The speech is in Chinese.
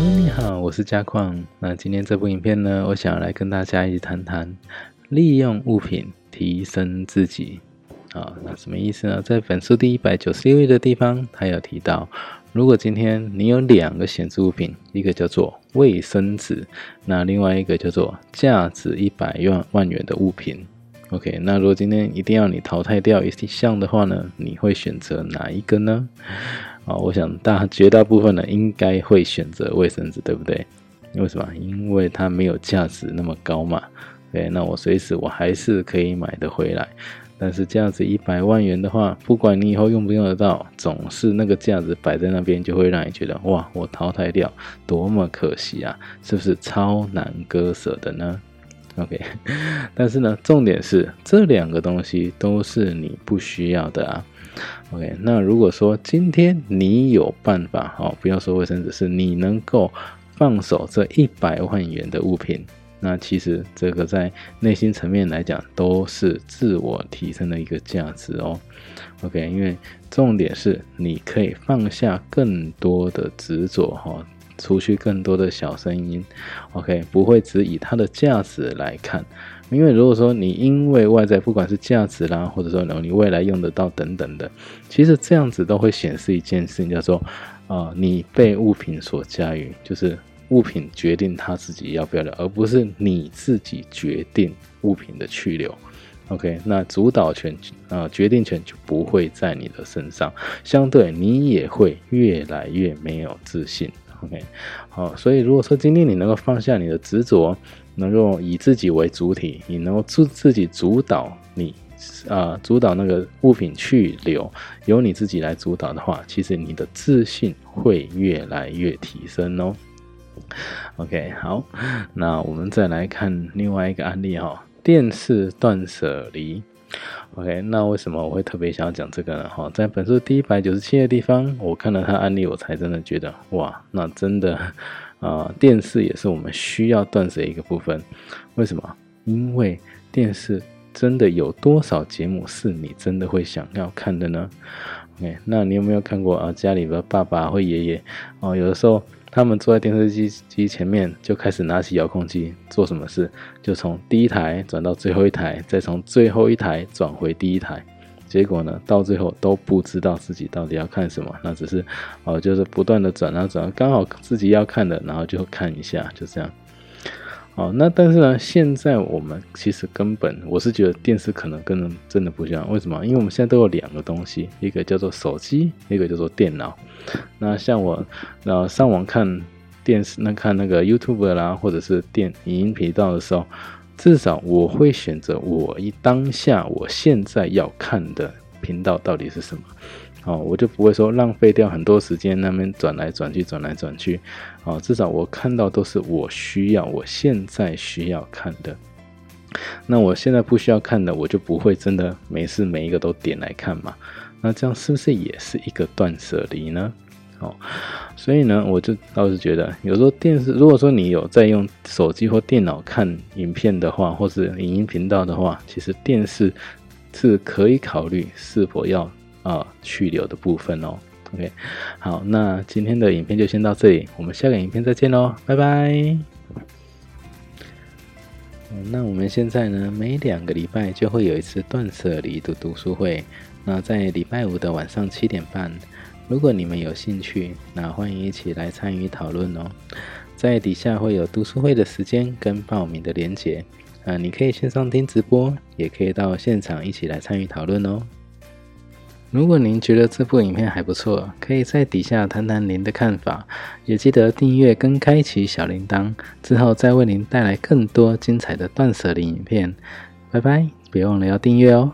你好，我是嘉矿。那今天这部影片呢，我想要来跟大家一起谈谈利用物品提升自己。啊，那什么意思呢？在本书第一百九十六页的地方，他有提到，如果今天你有两个显示物品，一个叫做卫生纸，那另外一个叫做价值一百万万元的物品。OK，那如果今天一定要你淘汰掉一项的话呢，你会选择哪一个呢？啊，我想大绝大部分呢应该会选择卫生纸，对不对？为什么？因为它没有价值那么高嘛。对，那我随时我还是可以买得回来。但是价值一百万元的话，不管你以后用不用得到，总是那个价值摆在那边，就会让你觉得哇，我淘汰掉，多么可惜啊！是不是超难割舍的呢？OK，但是呢，重点是这两个东西都是你不需要的啊。OK，那如果说今天你有办法哦，不要说卫生纸，是你能够放手这一百万元的物品，那其实这个在内心层面来讲都是自我提升的一个价值哦。OK，因为重点是你可以放下更多的执着哈。除去更多的小声音，OK，不会只以它的价值来看，因为如果说你因为外在不管是价值啦，或者说你未来用得到等等的，其实这样子都会显示一件事情，叫做啊，你被物品所驾驭，就是物品决定他自己要不要留，而不是你自己决定物品的去留，OK，那主导权啊，决定权就不会在你的身上，相对你也会越来越没有自信。OK，好，所以如果说今天你能够放下你的执着，能够以自己为主体，你能够自自己主导你啊，主导那个物品去留，由你自己来主导的话，其实你的自信会越来越提升哦。OK，好，那我们再来看另外一个案例哈，电视断舍离。OK，那为什么我会特别想要讲这个呢？哈，在本书第一百九十七的地方，我看到他案例，我才真的觉得哇，那真的啊，电视也是我们需要断舍一个部分。为什么？因为电视真的有多少节目是你真的会想要看的呢？OK，那你有没有看过啊？家里的爸爸或爷爷哦，有的时候。他们坐在电视机机前面，就开始拿起遥控器做什么事？就从第一台转到最后一台，再从最后一台转回第一台。结果呢，到最后都不知道自己到底要看什么，那只是哦，就是不断的转啊转，刚好自己要看的，然后就看一下，就这样。哦，那但是呢，现在我们其实根本，我是觉得电视可能跟真的不一样。为什么？因为我们现在都有两个东西，一个叫做手机，一个叫做电脑。那像我，然后，上网看电视，那看那个 YouTube 啦，或者是电影音频道的时候，至少我会选择我一当下我现在要看的频道到底是什么。哦，我就不会说浪费掉很多时间那边转来转去，转来转去。哦，至少我看到都是我需要，我现在需要看的。那我现在不需要看的，我就不会真的没事每一个都点来看嘛。那这样是不是也是一个断舍离呢？哦，所以呢，我就倒是觉得，有时候电视，如果说你有在用手机或电脑看影片的话，或是影音频道的话，其实电视是可以考虑是否要。啊，去留的部分哦。OK，好，那今天的影片就先到这里，我们下个影片再见喽，拜拜。那我们现在呢，每两个礼拜就会有一次断舍离的读书会，那在礼拜五的晚上七点半，如果你们有兴趣，那欢迎一起来参与讨论哦。在底下会有读书会的时间跟报名的连结，啊，你可以线上听直播，也可以到现场一起来参与讨论哦。如果您觉得这部影片还不错，可以在底下谈谈您的看法，也记得订阅跟开启小铃铛，之后再为您带来更多精彩的断舍离影片。拜拜，别忘了要订阅哦。